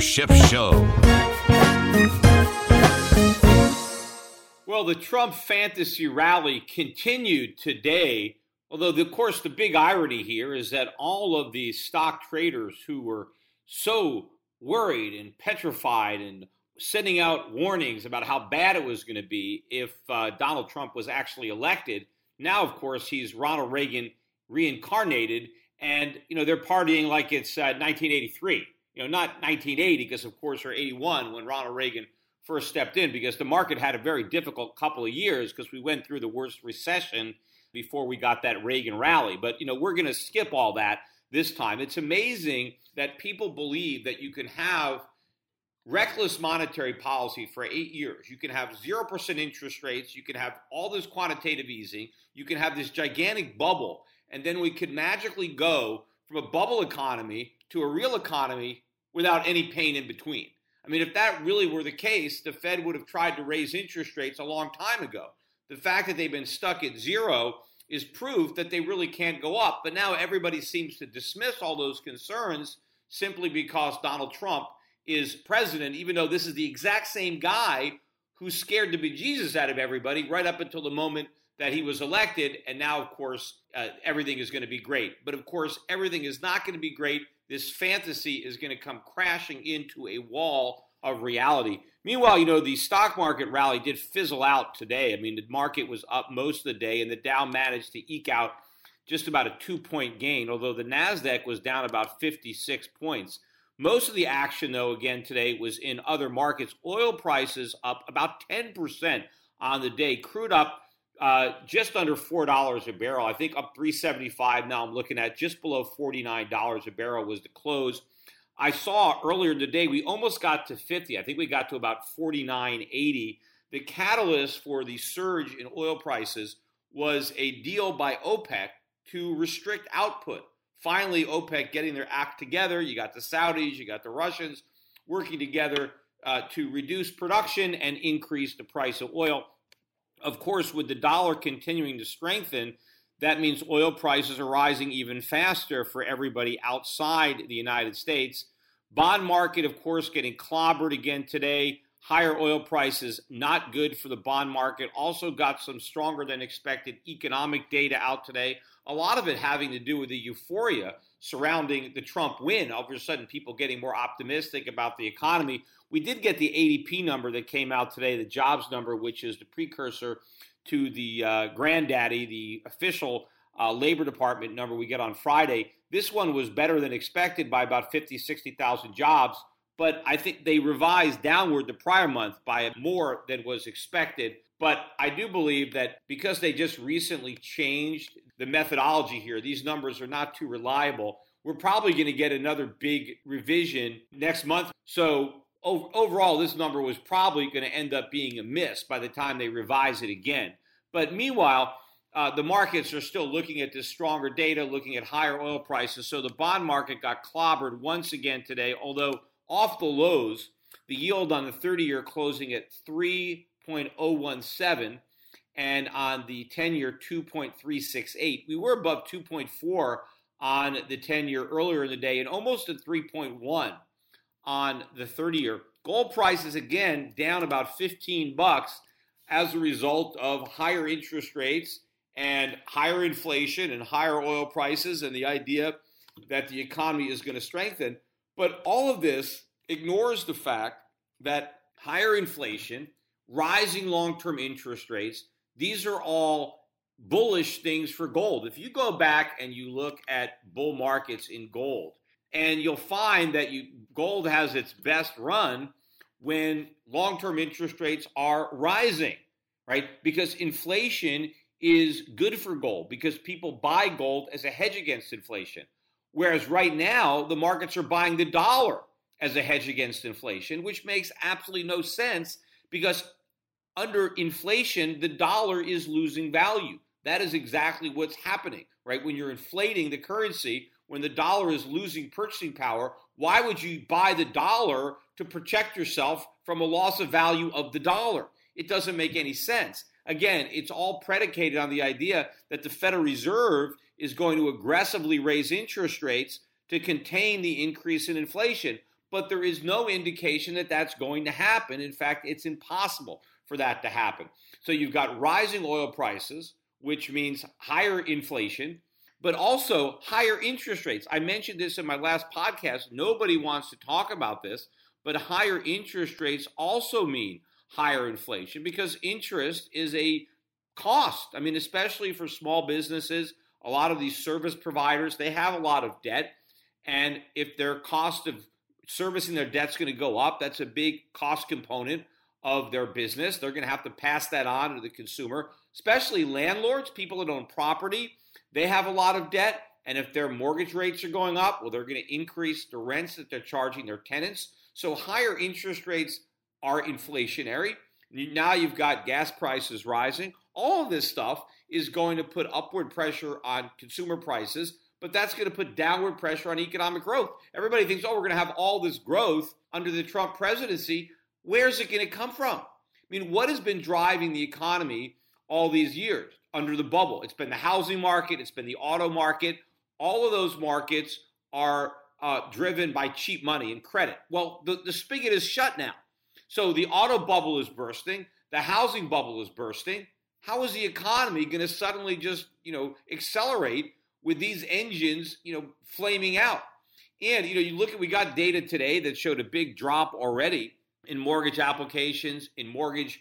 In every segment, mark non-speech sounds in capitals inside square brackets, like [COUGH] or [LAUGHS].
Schiff Show. Well, the Trump fantasy rally continued today. Although, of course, the big irony here is that all of the stock traders who were so worried and petrified and sending out warnings about how bad it was going to be if uh, Donald Trump was actually elected. Now, of course, he's Ronald Reagan reincarnated, and you know they're partying like it's uh, 1983. You know, not 1980, because of course, or 81 when Ronald Reagan first stepped in, because the market had a very difficult couple of years because we went through the worst recession before we got that Reagan rally. But you know, we're going to skip all that this time. It's amazing that people believe that you can have reckless monetary policy for eight years. You can have 0% interest rates. You can have all this quantitative easing. You can have this gigantic bubble. And then we could magically go from a bubble economy to a real economy without any pain in between. I mean, if that really were the case, the Fed would have tried to raise interest rates a long time ago. The fact that they've been stuck at zero is proof that they really can't go up. But now everybody seems to dismiss all those concerns simply because Donald Trump is president, even though this is the exact same guy who scared the bejesus out of everybody right up until the moment that he was elected. And now, of course, uh, everything is going to be great. But of course, everything is not going to be great. This fantasy is going to come crashing into a wall of reality. Meanwhile, you know, the stock market rally did fizzle out today. I mean, the market was up most of the day, and the Dow managed to eke out just about a two point gain, although the NASDAQ was down about 56 points. Most of the action, though, again today was in other markets. Oil prices up about 10% on the day. Crude up uh, just under $4 a barrel. I think up 375 now. I'm looking at just below $49 a barrel was the close. I saw earlier today we almost got to 50. I think we got to about 49.80. The catalyst for the surge in oil prices was a deal by OPEC to restrict output finally OPEC getting their act together. You got the Saudis, you got the Russians working together uh, to reduce production and increase the price of oil. Of course, with the dollar continuing to strengthen, that means oil prices are rising even faster for everybody outside the United States. Bond market, of course, getting clobbered again today. Higher oil prices, not good for the bond market. Also, got some stronger than expected economic data out today a lot of it having to do with the euphoria surrounding the Trump win. All of a sudden, people getting more optimistic about the economy. We did get the ADP number that came out today, the jobs number, which is the precursor to the uh, granddaddy, the official uh, Labor Department number we get on Friday. This one was better than expected by about 50, 60,000 jobs, but I think they revised downward the prior month by more than was expected. But I do believe that because they just recently changed the methodology here, these numbers are not too reliable. We're probably going to get another big revision next month. So overall, this number was probably going to end up being a miss by the time they revise it again. But meanwhile, uh, the markets are still looking at this stronger data, looking at higher oil prices. So the bond market got clobbered once again today, although off the lows, the yield on the 30 year closing at 3.017 and on the 10 year 2.368. We were above 2.4 on the 10 year earlier in the day and almost at 3.1 on the 30 year. Gold prices again down about 15 bucks as a result of higher interest rates and higher inflation and higher oil prices and the idea that the economy is going to strengthen. But all of this ignores the fact that higher inflation, rising long term interest rates, these are all bullish things for gold. If you go back and you look at bull markets in gold, and you'll find that you gold has its best run when long-term interest rates are rising, right? Because inflation is good for gold because people buy gold as a hedge against inflation. Whereas right now, the markets are buying the dollar as a hedge against inflation, which makes absolutely no sense because under inflation, the dollar is losing value. That is exactly what's happening, right? When you're inflating the currency, when the dollar is losing purchasing power, why would you buy the dollar to protect yourself from a loss of value of the dollar? It doesn't make any sense. Again, it's all predicated on the idea that the Federal Reserve is going to aggressively raise interest rates to contain the increase in inflation. But there is no indication that that's going to happen. In fact, it's impossible for that to happen. So you've got rising oil prices, which means higher inflation, but also higher interest rates. I mentioned this in my last podcast. Nobody wants to talk about this, but higher interest rates also mean higher inflation because interest is a cost. I mean, especially for small businesses, a lot of these service providers, they have a lot of debt. And if their cost of servicing their debt's going to go up, that's a big cost component of their business. They're going to have to pass that on to the consumer, especially landlords, people that own property. They have a lot of debt. And if their mortgage rates are going up, well, they're going to increase the rents that they're charging their tenants. So higher interest rates are inflationary. Now you've got gas prices rising. All of this stuff is going to put upward pressure on consumer prices, but that's going to put downward pressure on economic growth. Everybody thinks, oh, we're going to have all this growth under the Trump presidency. Where's it going to come from? I mean, what has been driving the economy all these years under the bubble? It's been the housing market, it's been the auto market. All of those markets are uh, driven by cheap money and credit. Well, the, the spigot is shut now. So the auto bubble is bursting, the housing bubble is bursting. How is the economy going to suddenly just, you know, accelerate with these engines, you know, flaming out? And you know, you look at we got data today that showed a big drop already in mortgage applications, in mortgage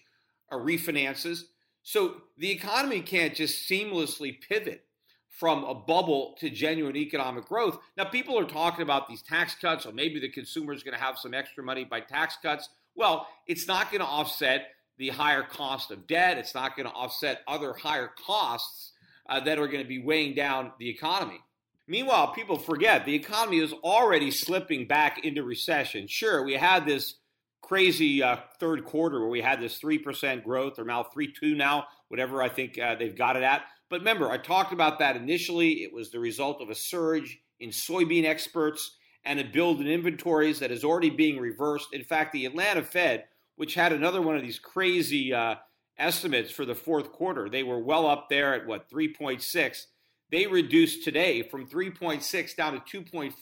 uh, refinances. So the economy can't just seamlessly pivot from a bubble to genuine economic growth. Now, people are talking about these tax cuts, or maybe the consumer is going to have some extra money by tax cuts. Well, it's not going to offset the higher cost of debt. It's not going to offset other higher costs uh, that are going to be weighing down the economy. Meanwhile, people forget the economy is already slipping back into recession. Sure, we had this crazy uh, third quarter where we had this 3% growth, or now 3-2 now, whatever I think uh, they've got it at. But remember, I talked about that initially. It was the result of a surge in soybean exports and a build in inventories that is already being reversed. In fact, the Atlanta Fed, which had another one of these crazy uh, estimates for the fourth quarter, they were well up there at what, 3.6. They reduced today from 3.6 down to 2.4.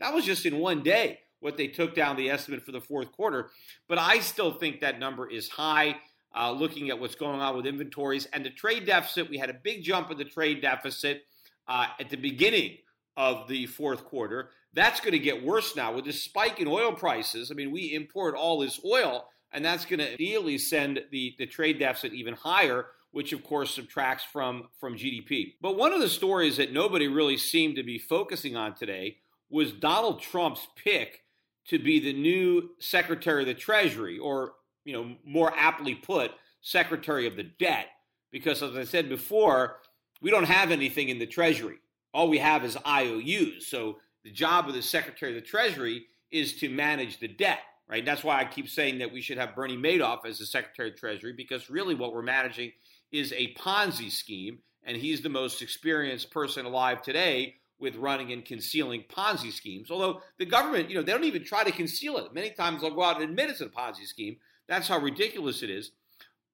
That was just in one day what they took down the estimate for the fourth quarter. But I still think that number is high. Uh, looking at what's going on with inventories and the trade deficit, we had a big jump in the trade deficit uh, at the beginning of the fourth quarter. That's going to get worse now with this spike in oil prices. I mean, we import all this oil, and that's going to immediately send the, the trade deficit even higher, which of course subtracts from, from GDP. But one of the stories that nobody really seemed to be focusing on today was Donald Trump's pick to be the new Secretary of the Treasury, or you know, more aptly put, Secretary of the Debt. Because as I said before, we don't have anything in the Treasury. All we have is IOUs. So the job of the Secretary of the Treasury is to manage the debt, right? That's why I keep saying that we should have Bernie Madoff as the Secretary of Treasury because really what we're managing is a Ponzi scheme and he's the most experienced person alive today with running and concealing Ponzi schemes. Although the government, you know, they don't even try to conceal it. Many times they'll go out and admit it's a Ponzi scheme. That's how ridiculous it is.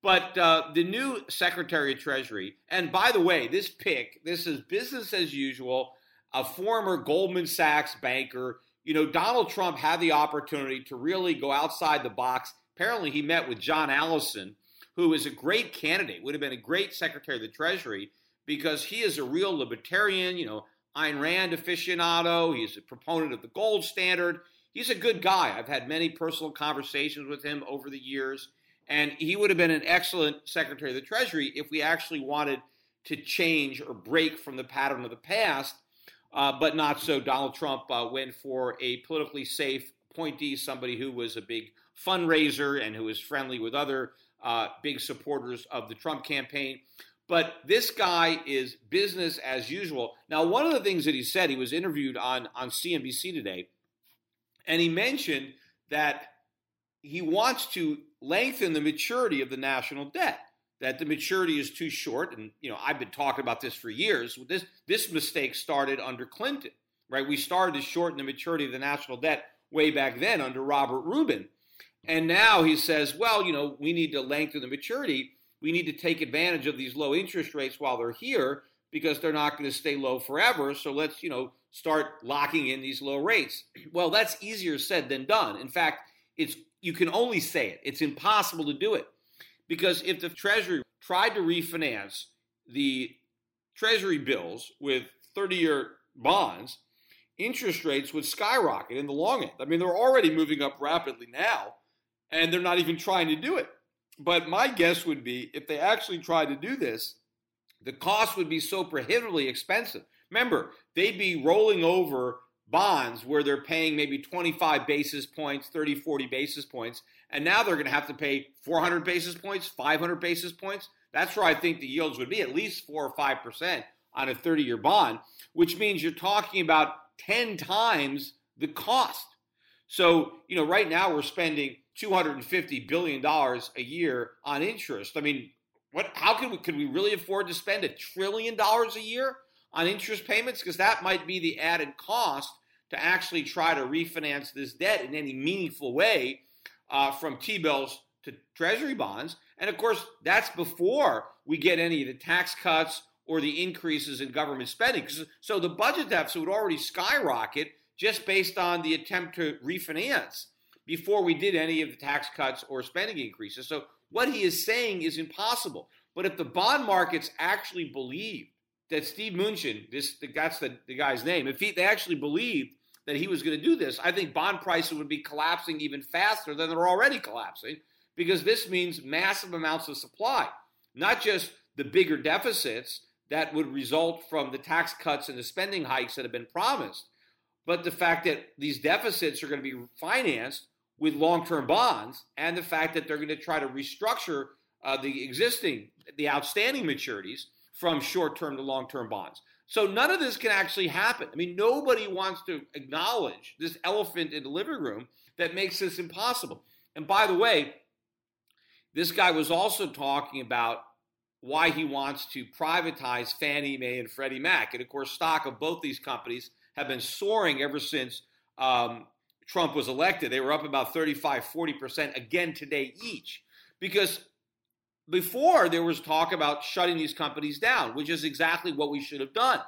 But uh, the new Secretary of Treasury, and by the way, this pick, this is business as usual, a former Goldman Sachs banker. You know, Donald Trump had the opportunity to really go outside the box. Apparently, he met with John Allison, who is a great candidate, would have been a great Secretary of the Treasury because he is a real libertarian, you know, Ayn Rand aficionado. He's a proponent of the gold standard. He's a good guy. I've had many personal conversations with him over the years. And he would have been an excellent Secretary of the Treasury if we actually wanted to change or break from the pattern of the past, uh, but not so. Donald Trump uh, went for a politically safe appointee, somebody who was a big fundraiser and who was friendly with other uh, big supporters of the Trump campaign. But this guy is business as usual. Now, one of the things that he said, he was interviewed on, on CNBC today, and he mentioned that he wants to lengthen the maturity of the national debt. That the maturity is too short, and you know I've been talking about this for years. This this mistake started under Clinton, right? We started to shorten the maturity of the national debt way back then under Robert Rubin, and now he says, well, you know, we need to lengthen the maturity. We need to take advantage of these low interest rates while they're here because they're not going to stay low forever. So let's, you know, start locking in these low rates. [CLEARS THROAT] Well, that's easier said than done. In fact, it's you can only say it. It's impossible to do it. Because if the Treasury tried to refinance the Treasury bills with 30 year bonds, interest rates would skyrocket in the long end. I mean, they're already moving up rapidly now, and they're not even trying to do it. But my guess would be if they actually tried to do this, the cost would be so prohibitively expensive. Remember, they'd be rolling over bonds where they're paying maybe 25 basis points, 30, 40 basis points, and now they're going to have to pay 400 basis points, 500 basis points. That's where I think the yields would be at least 4 or 5% on a 30 year bond, which means you're talking about 10 times the cost. So, you know, right now we're spending $250 billion a year on interest. I mean, what, how can we, could we really afford to spend a trillion dollars a year? on interest payments because that might be the added cost to actually try to refinance this debt in any meaningful way uh, from T bills to Treasury bonds. And of course, that's before we get any of the tax cuts or the increases in government spending. So the budget deficit would already skyrocket just based on the attempt to refinance before we did any of the tax cuts or spending increases. So what he is saying is impossible. But if the bond markets actually believe that Steve Mnuchin, this that's the, the guy's name, if he, they actually believed that he was going to do this, I think bond prices would be collapsing even faster than they're already collapsing because this means massive amounts of supply, not just the bigger deficits that would result from the tax cuts and the spending hikes that have been promised, but the fact that these deficits are going to be financed with long-term bonds and the fact that they're going to try to restructure uh, the existing, the outstanding maturities from short term to long term bonds. So none of this can actually happen. I mean, nobody wants to acknowledge this elephant in the living room that makes this impossible. And by the way, this guy was also talking about why he wants to privatize Fannie Mae and Freddie Mac. And of course, stock of both these companies have been soaring ever since um, Trump was elected. They were up about 35, 40% again today each. Because before there was talk about shutting these companies down, which is exactly what we should have done.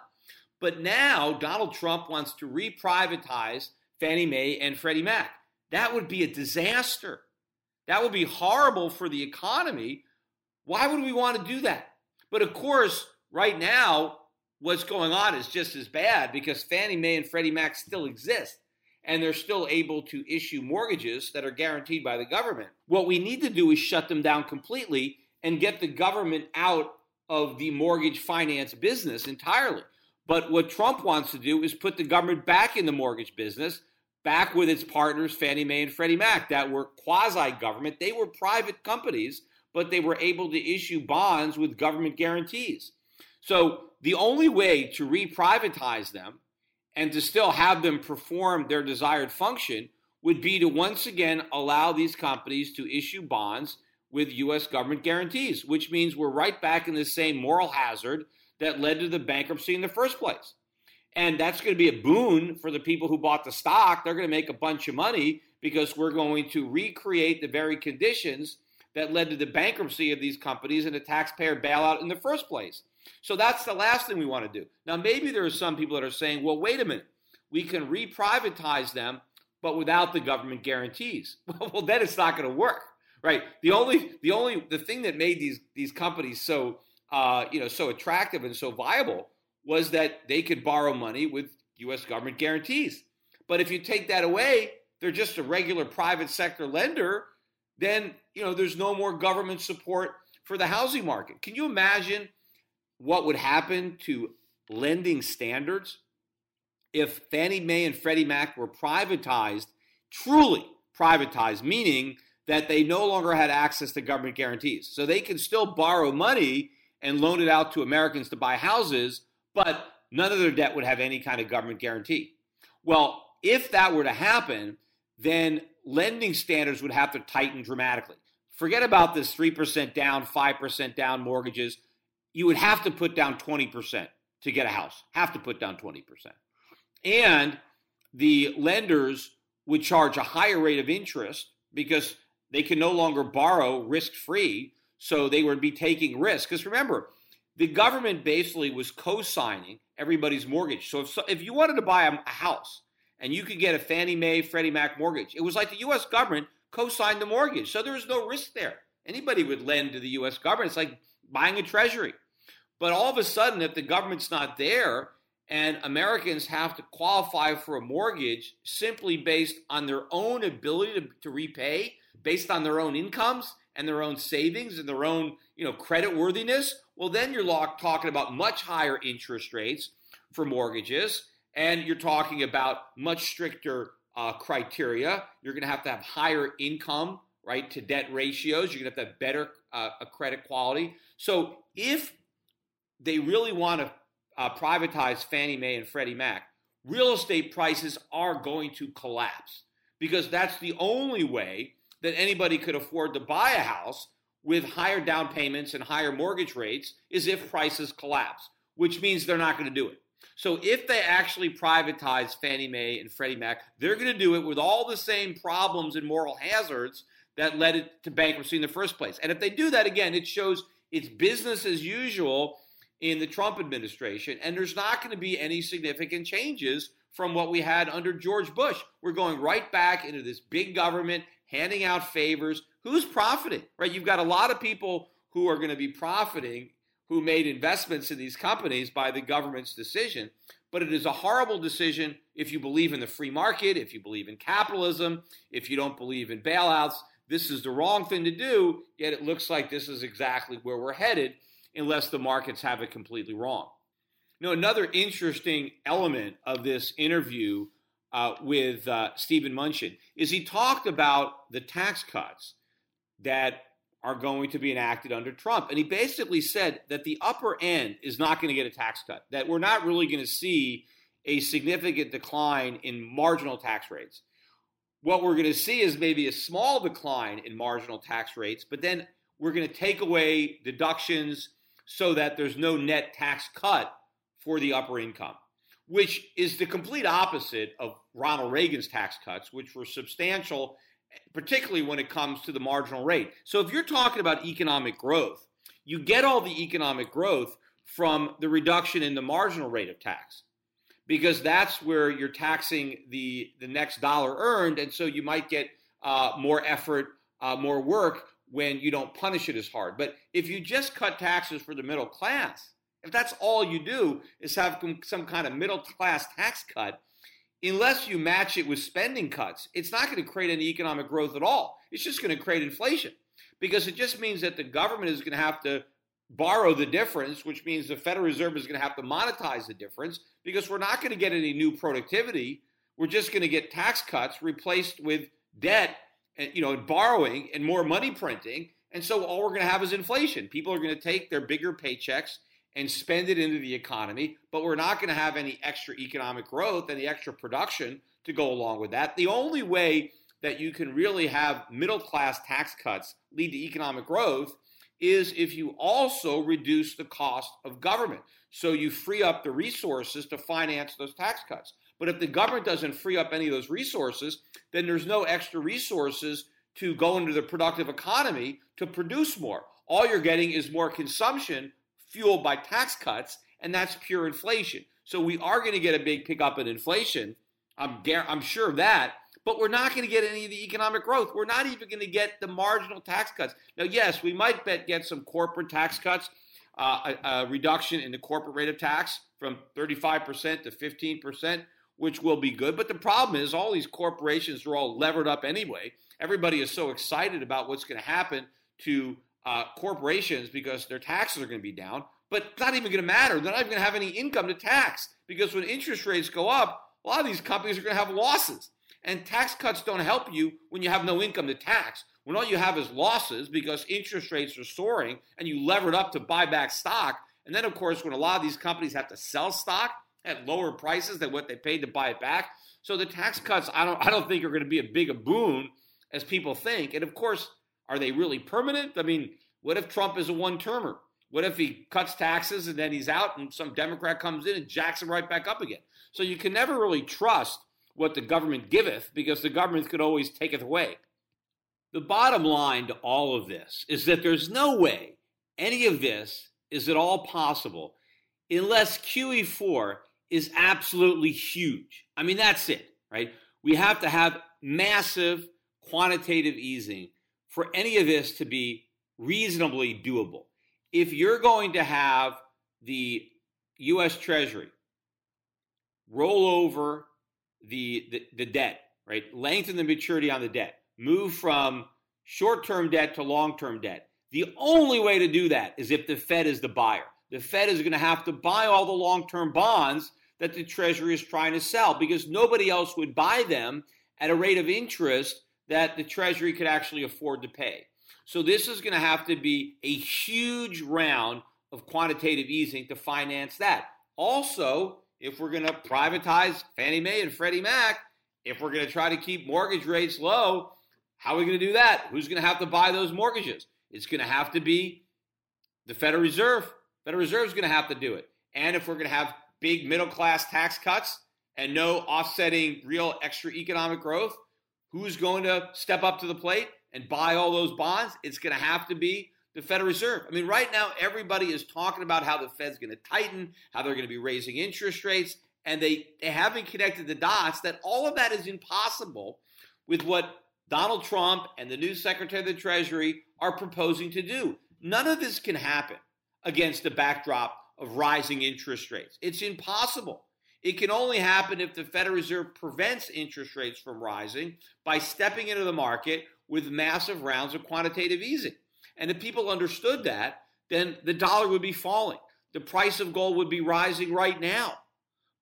But now Donald Trump wants to reprivatize Fannie Mae and Freddie Mac. That would be a disaster. That would be horrible for the economy. Why would we want to do that? But of course, right now, what's going on is just as bad because Fannie Mae and Freddie Mac still exist and they're still able to issue mortgages that are guaranteed by the government. What we need to do is shut them down completely and get the government out of the mortgage finance business entirely. But what Trump wants to do is put the government back in the mortgage business, back with its partners, Fannie Mae and Freddie Mac, that were quasi government. They were private companies, but they were able to issue bonds with government guarantees. So the only way to reprivatize them and to still have them perform their desired function would be to once again allow these companies to issue bonds with U.S. government guarantees, which means we're right back in the same moral hazard that led to the bankruptcy in the first place. And that's going to be a boon for the people who bought the stock. They're going to make a bunch of money because we're going to recreate the very conditions that led to the bankruptcy of these companies and the taxpayer bailout in the first place. So that's the last thing we want to do. Now, maybe there are some people that are saying, well, wait a minute, we can reprivatize them, but without the government guarantees. [LAUGHS] well, then it's not going to work, right? The only, the only, the thing that made these these companies so, uh, you know, so attractive and so viable was that they could borrow money with U.S. government guarantees. But if you take that away, they're just a regular private sector lender. Then you know there's no more government support for the housing market. Can you imagine what would happen to lending standards if Fannie Mae and Freddie Mac were privatized, truly privatized, meaning that they no longer had access to government guarantees. So they can still borrow money and loan it out to Americans to buy houses, but none of their debt would have any kind of government guarantee. Well, if that were to happen, then lending standards would have to tighten dramatically. Forget about this 3% down, 5% down mortgages. You would have to put down 20% to get a house. Have to put down 20%. And the lenders would charge a higher rate of interest because they can no longer borrow risk free. So they would be taking risk. Because remember, the government basically was co signing everybody's mortgage. So if, if you wanted to buy a, a house and you could get a Fannie Mae, Freddie Mac mortgage, it was like the U.S. government co signed the mortgage. So there was no risk there. Anybody would lend to the U.S. government. It's like buying a treasury. But all of a sudden, if the government's not there and Americans have to qualify for a mortgage simply based on their own ability to, to repay, based on their own incomes and their own savings and their own you know credit worthiness, well then you're talking about much higher interest rates for mortgages, and you're talking about much stricter uh, criteria. You're going to have to have higher income, right, to debt ratios. You're going to have to have better uh, credit quality. So if they really want to uh, privatize Fannie Mae and Freddie Mac, real estate prices are going to collapse because that's the only way that anybody could afford to buy a house with higher down payments and higher mortgage rates is if prices collapse, which means they're not going to do it. So if they actually privatize Fannie Mae and Freddie Mac, they're going to do it with all the same problems and moral hazards that led it to bankruptcy in the first place. And if they do that again, it shows it's business as usual in the Trump administration, and there's not going to be any significant changes from what we had under George Bush. We're going right back into this big government handing out favors. Who's profiting? Right? You've got a lot of people who are going to be profiting who made investments in these companies by the government's decision. But it is a horrible decision if you believe in the free market, if you believe in capitalism, if you don't believe in bailouts. This is the wrong thing to do, yet it looks like this is exactly where we're headed unless the markets have it completely wrong. Now, another interesting element of this interview uh, with uh, Stephen Mnuchin is he talked about the tax cuts that are going to be enacted under Trump. And he basically said that the upper end is not going to get a tax cut, that we're not really going to see a significant decline in marginal tax rates. What we're going to see is maybe a small decline in marginal tax rates, but then we're going to take away deductions so that there's no net tax cut for the upper income, which is the complete opposite of Ronald Reagan's tax cuts, which were substantial, particularly when it comes to the marginal rate. So if you're talking about economic growth, you get all the economic growth from the reduction in the marginal rate of tax because that's where you're taxing the the next dollar earned and so you might get uh, more effort uh, more work when you don't punish it as hard. But if you just cut taxes for the middle class, if that's all you do is have some kind of middle class tax cut, unless you match it with spending cuts, it's not going to create any economic growth at all. It's just going to create inflation because it just means that the government is going to have to borrow the difference, which means the Federal Reserve is going to have to monetize the difference because we're not going to get any new productivity. We're just going to get tax cuts replaced with debt and you know borrowing and more money printing and so all we're going to have is inflation people are going to take their bigger paychecks and spend it into the economy but we're not going to have any extra economic growth and the extra production to go along with that the only way that you can really have middle class tax cuts lead to economic growth is if you also reduce the cost of government. So you free up the resources to finance those tax cuts. But if the government doesn't free up any of those resources, then there's no extra resources to go into the productive economy to produce more. All you're getting is more consumption fueled by tax cuts, and that's pure inflation. So we are going to get a big pickup in inflation. I'm, I'm sure of that. But we're not going to get any of the economic growth. We're not even going to get the marginal tax cuts. Now, yes, we might bet get some corporate tax cuts, uh, a, a reduction in the corporate rate of tax from 35% to 15% which will be good. But the problem is, all these corporations are all levered up anyway. Everybody is so excited about what's going to happen to uh, corporations because their taxes are going to be down. But it's not even going to matter. They're not even going to have any income to tax because when interest rates go up, a lot of these companies are going to have losses. And tax cuts don't help you when you have no income to tax. When all you have is losses because interest rates are soaring and you levered up to buy back stock. And then, of course, when a lot of these companies have to sell stock, at lower prices than what they paid to buy it back. So the tax cuts, I don't, I don't think are going to be as big a boon as people think. And of course, are they really permanent? I mean, what if Trump is a one-termer? What if he cuts taxes and then he's out and some Democrat comes in and jacks him right back up again? So you can never really trust what the government giveth because the government could always take it away. The bottom line to all of this is that there's no way any of this is at all possible unless QE4 is absolutely huge. I mean, that's it, right? We have to have massive quantitative easing for any of this to be reasonably doable. If you're going to have the US Treasury roll over the, the, the debt, right? Lengthen the maturity on the debt, move from short term debt to long term debt. The only way to do that is if the Fed is the buyer. The Fed is going to have to buy all the long term bonds that the Treasury is trying to sell because nobody else would buy them at a rate of interest that the Treasury could actually afford to pay. So this is going to have to be a huge round of quantitative easing to finance that. Also, if we're going to privatize Fannie Mae and Freddie Mac, if we're going to try to keep mortgage rates low, how are we going to do that? Who's going to have to buy those mortgages? It's going to have to be the Federal Reserve. Federal Reserve is going to have to do it. And if we're going to have big middle class tax cuts and no offsetting real extra economic growth, who's going to step up to the plate and buy all those bonds? It's going to have to be the Federal Reserve. I mean, right now, everybody is talking about how the Fed's going to tighten, how they're going to be raising interest rates, and they, they haven't connected the dots that all of that is impossible with what Donald Trump and the new Secretary of the Treasury are proposing to do. None of this can happen against the backdrop of rising interest rates. It's impossible. It can only happen if the Federal Reserve prevents interest rates from rising by stepping into the market with massive rounds of quantitative easing. And if people understood that, then the dollar would be falling. The price of gold would be rising right now.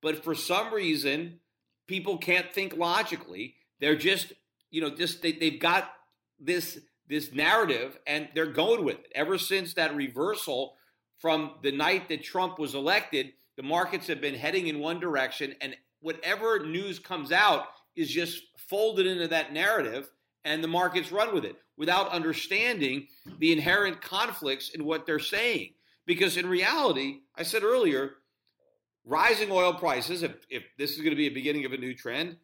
But for some reason, people can't think logically. They're just, you know, just they, they've got this this narrative and they're going with it. Ever since that reversal from the night that Trump was elected, the markets have been heading in one direction, and whatever news comes out is just folded into that narrative, and the markets run with it without understanding the inherent conflicts in what they're saying. Because in reality, I said earlier, rising oil prices, if, if this is going to be a beginning of a new trend,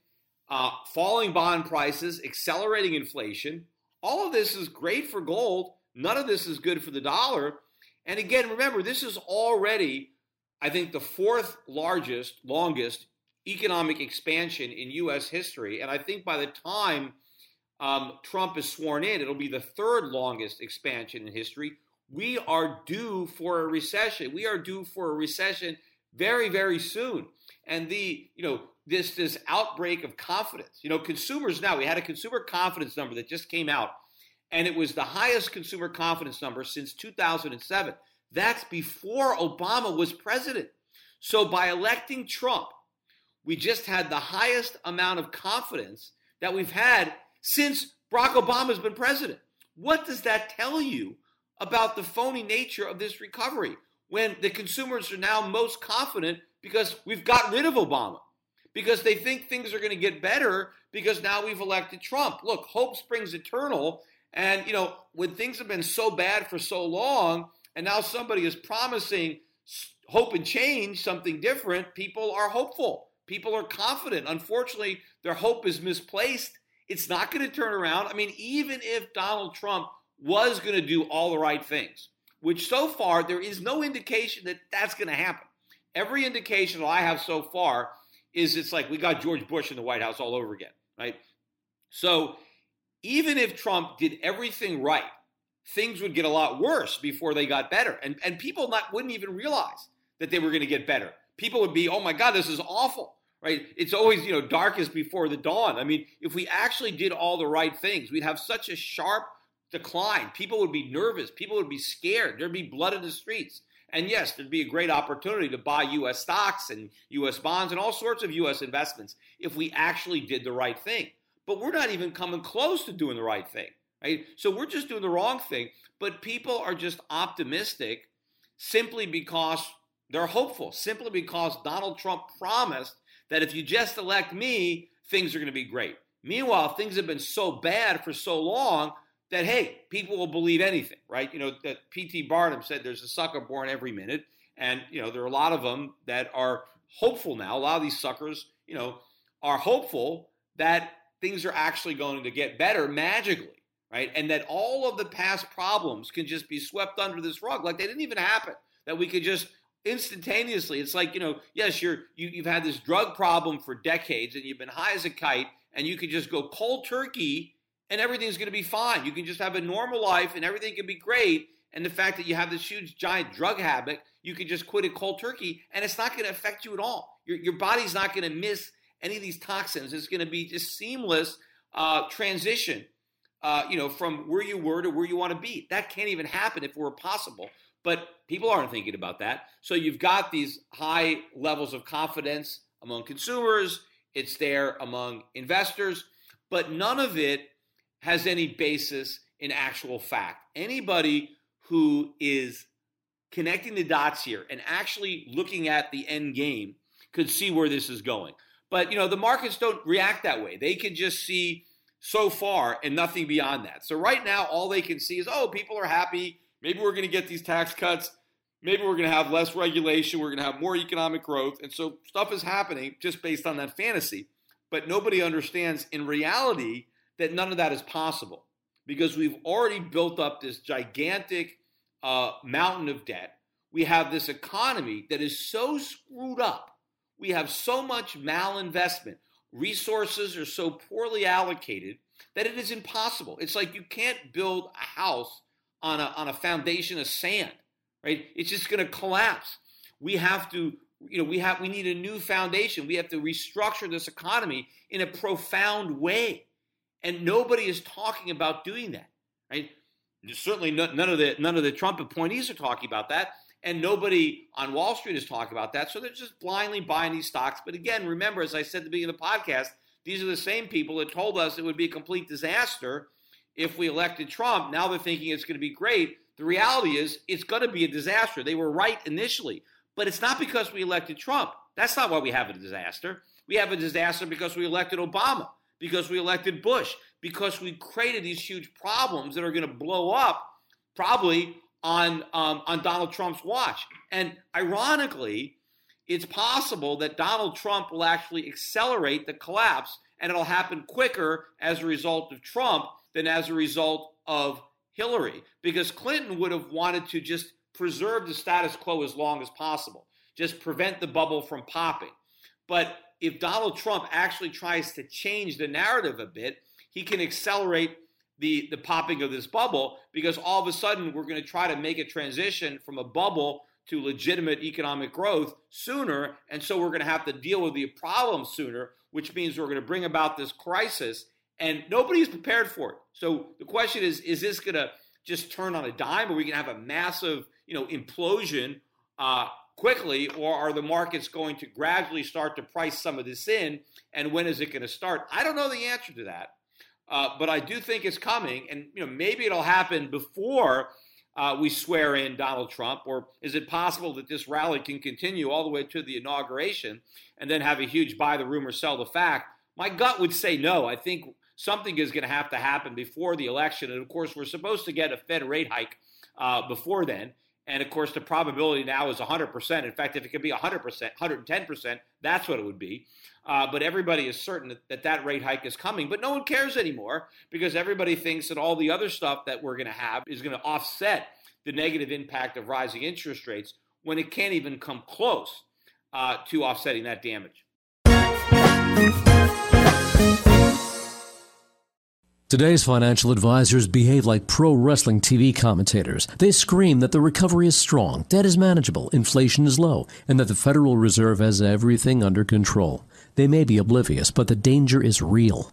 uh, falling bond prices, accelerating inflation, all of this is great for gold. None of this is good for the dollar and again, remember, this is already, I think, the fourth largest, longest economic expansion in U.S. history. And I think by the time um, Trump is sworn in, it'll be the third longest expansion in history. We are due for a recession. We are due for a recession very, very soon. And the, you know, this this outbreak of confidence. You know, consumers now, we had a consumer confidence number that just came out and it was the highest consumer confidence number since 2007. That's before Obama was president. So by electing Trump, we just had the highest amount of confidence that we've had since Barack Obama's been president. What does that tell you about the phony nature of this recovery when the consumers are now most confident because we've got rid of Obama? Because they think things are going to get better because now we've elected Trump. Look, hope springs eternal And, you know, when things have been so bad for so long, and now somebody is promising hope and change, something different, people are hopeful. People are confident. Unfortunately, their hope is misplaced. It's not going to turn around. I mean, even if Donald Trump was going to do all the right things, which so far there is no indication that that's going to happen. Every indication that I have so far is it's like we got George Bush in the White House all over again, right? So even if Trump did everything right, things would get a lot worse before they got better. And, and people not, wouldn't even realize that they were going to get better. People would be, oh my God, this is awful, right? It's always, you know, darkest before the dawn. I mean, if we actually did all the right things, we'd have such a sharp decline. People would be nervous. People would be scared. There'd be blood in the streets. And yes, there'd be a great opportunity to buy U.S. stocks and U.S. bonds and all sorts of U.S. investments if we actually did the right thing. But we're not even coming close to doing the right thing, right? So we're just doing the wrong thing. But people are just optimistic simply because they're hopeful, simply because Donald Trump promised that if you just elect me, things are going to be great. Meanwhile, things have been so bad for so long that hey, people will believe anything, right? You know that P.T. Barnum said there's a sucker born every minute, and you know there are a lot of them that are hopeful now. A lot of these suckers, you know, are hopeful that things are actually going to get better magically, right? And that all of the past problems can just be swept under this rug, like they didn't even happen. That we could just instantaneously. It's like you know, yes, you're you, you've had this drug problem for decades, and you've been high as a kite, and you could just go cold turkey and everything's going to be fine. You can just have a normal life and everything can be great. And the fact that you have this huge, giant drug habit, you can just quit it cold turkey and it's not going to affect you at all. Your, your body's not going to miss any of these toxins. It's going to be just seamless uh, transition, uh, you know, from where you were to where you want to be. That can't even happen if it were possible. But people aren't thinking about that. So you've got these high levels of confidence among consumers. It's there among investors, but none of it has any basis in actual fact. Anybody who is connecting the dots here and actually looking at the end game could see where this is going. But you know, the markets don't react that way. They can just see so far and nothing beyond that. So right now all they can see is oh, people are happy. Maybe we're going to get these tax cuts. Maybe we're going to have less regulation. We're going to have more economic growth. And so stuff is happening just based on that fantasy. But nobody understands in reality that none of that is possible because we've already built up this gigantic uh, mountain of debt. We have this economy that is so screwed up. We have so much malinvestment. Resources are so poorly allocated that it is impossible. It's like you can't build a house on a, on a foundation of sand, right? It's just going to collapse. We have to, you know, we have we need a new foundation. We have to restructure this economy in a profound way. And nobody is talking about doing that, right? Certainly none of the none of the Trump appointees are talking about that, and nobody on Wall Street is talking about that. So they're just blindly buying these stocks. But again, remember, as I said at the beginning of the podcast, these are the same people that told us it would be a complete disaster if we elected Trump. Now they're thinking it's going to be great. The reality is it's going to be a disaster. They were right initially, but it's not because we elected Trump. That's not why we have a disaster. We have a disaster because we elected Obama because we elected Bush, because we created these huge problems that are going to blow up probably on um, on Donald Trump's watch. And ironically, it's possible that Donald Trump will actually accelerate the collapse, and it'll happen quicker as a result of Trump than as a result of Hillary, because Clinton would have wanted to just preserve the status quo as long as possible, just prevent the bubble from popping. But if Donald Trump actually tries to change the narrative a bit, he can accelerate the, the popping of this bubble because all of a sudden we're going to try to make a transition from a bubble to legitimate economic growth sooner. And so we're going to have to deal with the problem sooner, which means we're going to bring about this crisis. And nobody's prepared for it. So the question is is this going to just turn on a dime? Or we to have a massive you know, implosion uh, quickly, or are the markets going to gradually start to price some of this in? And when is it going to start? I don't know the answer to that, uh, but I do think it's coming, and you know maybe it'll happen before uh, we swear in Donald Trump, or is it possible that this rally can continue all the way to the inauguration and then have a huge buy the rumor, sell the fact? My gut would say no. I think Something is going to have to happen before the election. And of course, we're supposed to get a Fed rate hike uh, before then. And of course, the probability now is 100%. In fact, if it could be 100%, 110%, that's what it would be. Uh, but everybody is certain that, that that rate hike is coming. But no one cares anymore because everybody thinks that all the other stuff that we're going to have is going to offset the negative impact of rising interest rates when it can't even come close uh, to offsetting that damage. Today's financial advisors behave like pro wrestling TV commentators. They scream that the recovery is strong, debt is manageable, inflation is low, and that the Federal Reserve has everything under control. They may be oblivious, but the danger is real.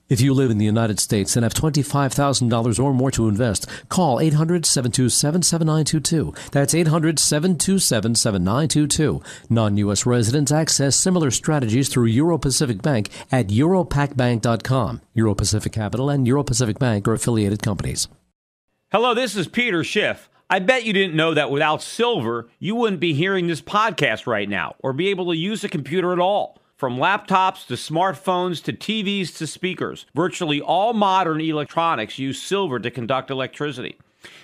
If you live in the United States and have $25,000 or more to invest, call 800 727 7922. That's 800 727 7922. Non U.S. residents access similar strategies through Euro Pacific Bank at europacbank.com. Euro Pacific Capital and Euro Pacific Bank are affiliated companies. Hello, this is Peter Schiff. I bet you didn't know that without silver, you wouldn't be hearing this podcast right now or be able to use a computer at all. From laptops to smartphones to TVs to speakers, virtually all modern electronics use silver to conduct electricity.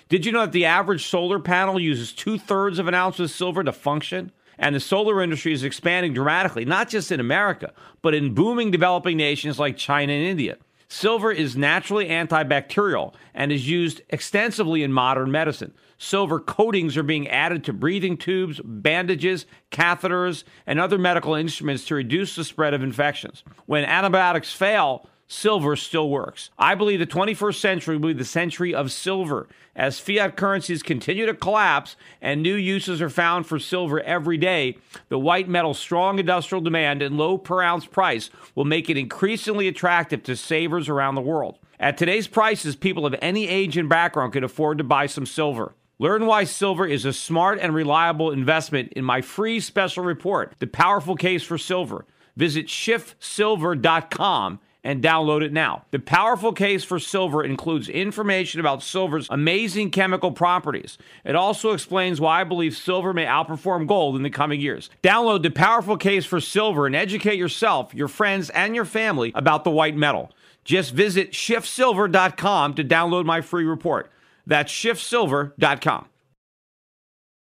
Did you know that the average solar panel uses two thirds of an ounce of silver to function? And the solar industry is expanding dramatically, not just in America, but in booming developing nations like China and India. Silver is naturally antibacterial and is used extensively in modern medicine. Silver coatings are being added to breathing tubes, bandages, catheters, and other medical instruments to reduce the spread of infections. When antibiotics fail, silver still works. I believe the 21st century will be the century of silver. As fiat currencies continue to collapse and new uses are found for silver every day, the white metal's strong industrial demand and low per ounce price will make it increasingly attractive to savers around the world. At today's prices, people of any age and background can afford to buy some silver. Learn why silver is a smart and reliable investment in my free special report, The Powerful Case for Silver. Visit schiffsilver.com and download it now. The Powerful Case for Silver includes information about silver's amazing chemical properties. It also explains why I believe silver may outperform gold in the coming years. Download The Powerful Case for Silver and educate yourself, your friends, and your family about the white metal. Just visit schiffsilver.com to download my free report. That's schiffsilver.com.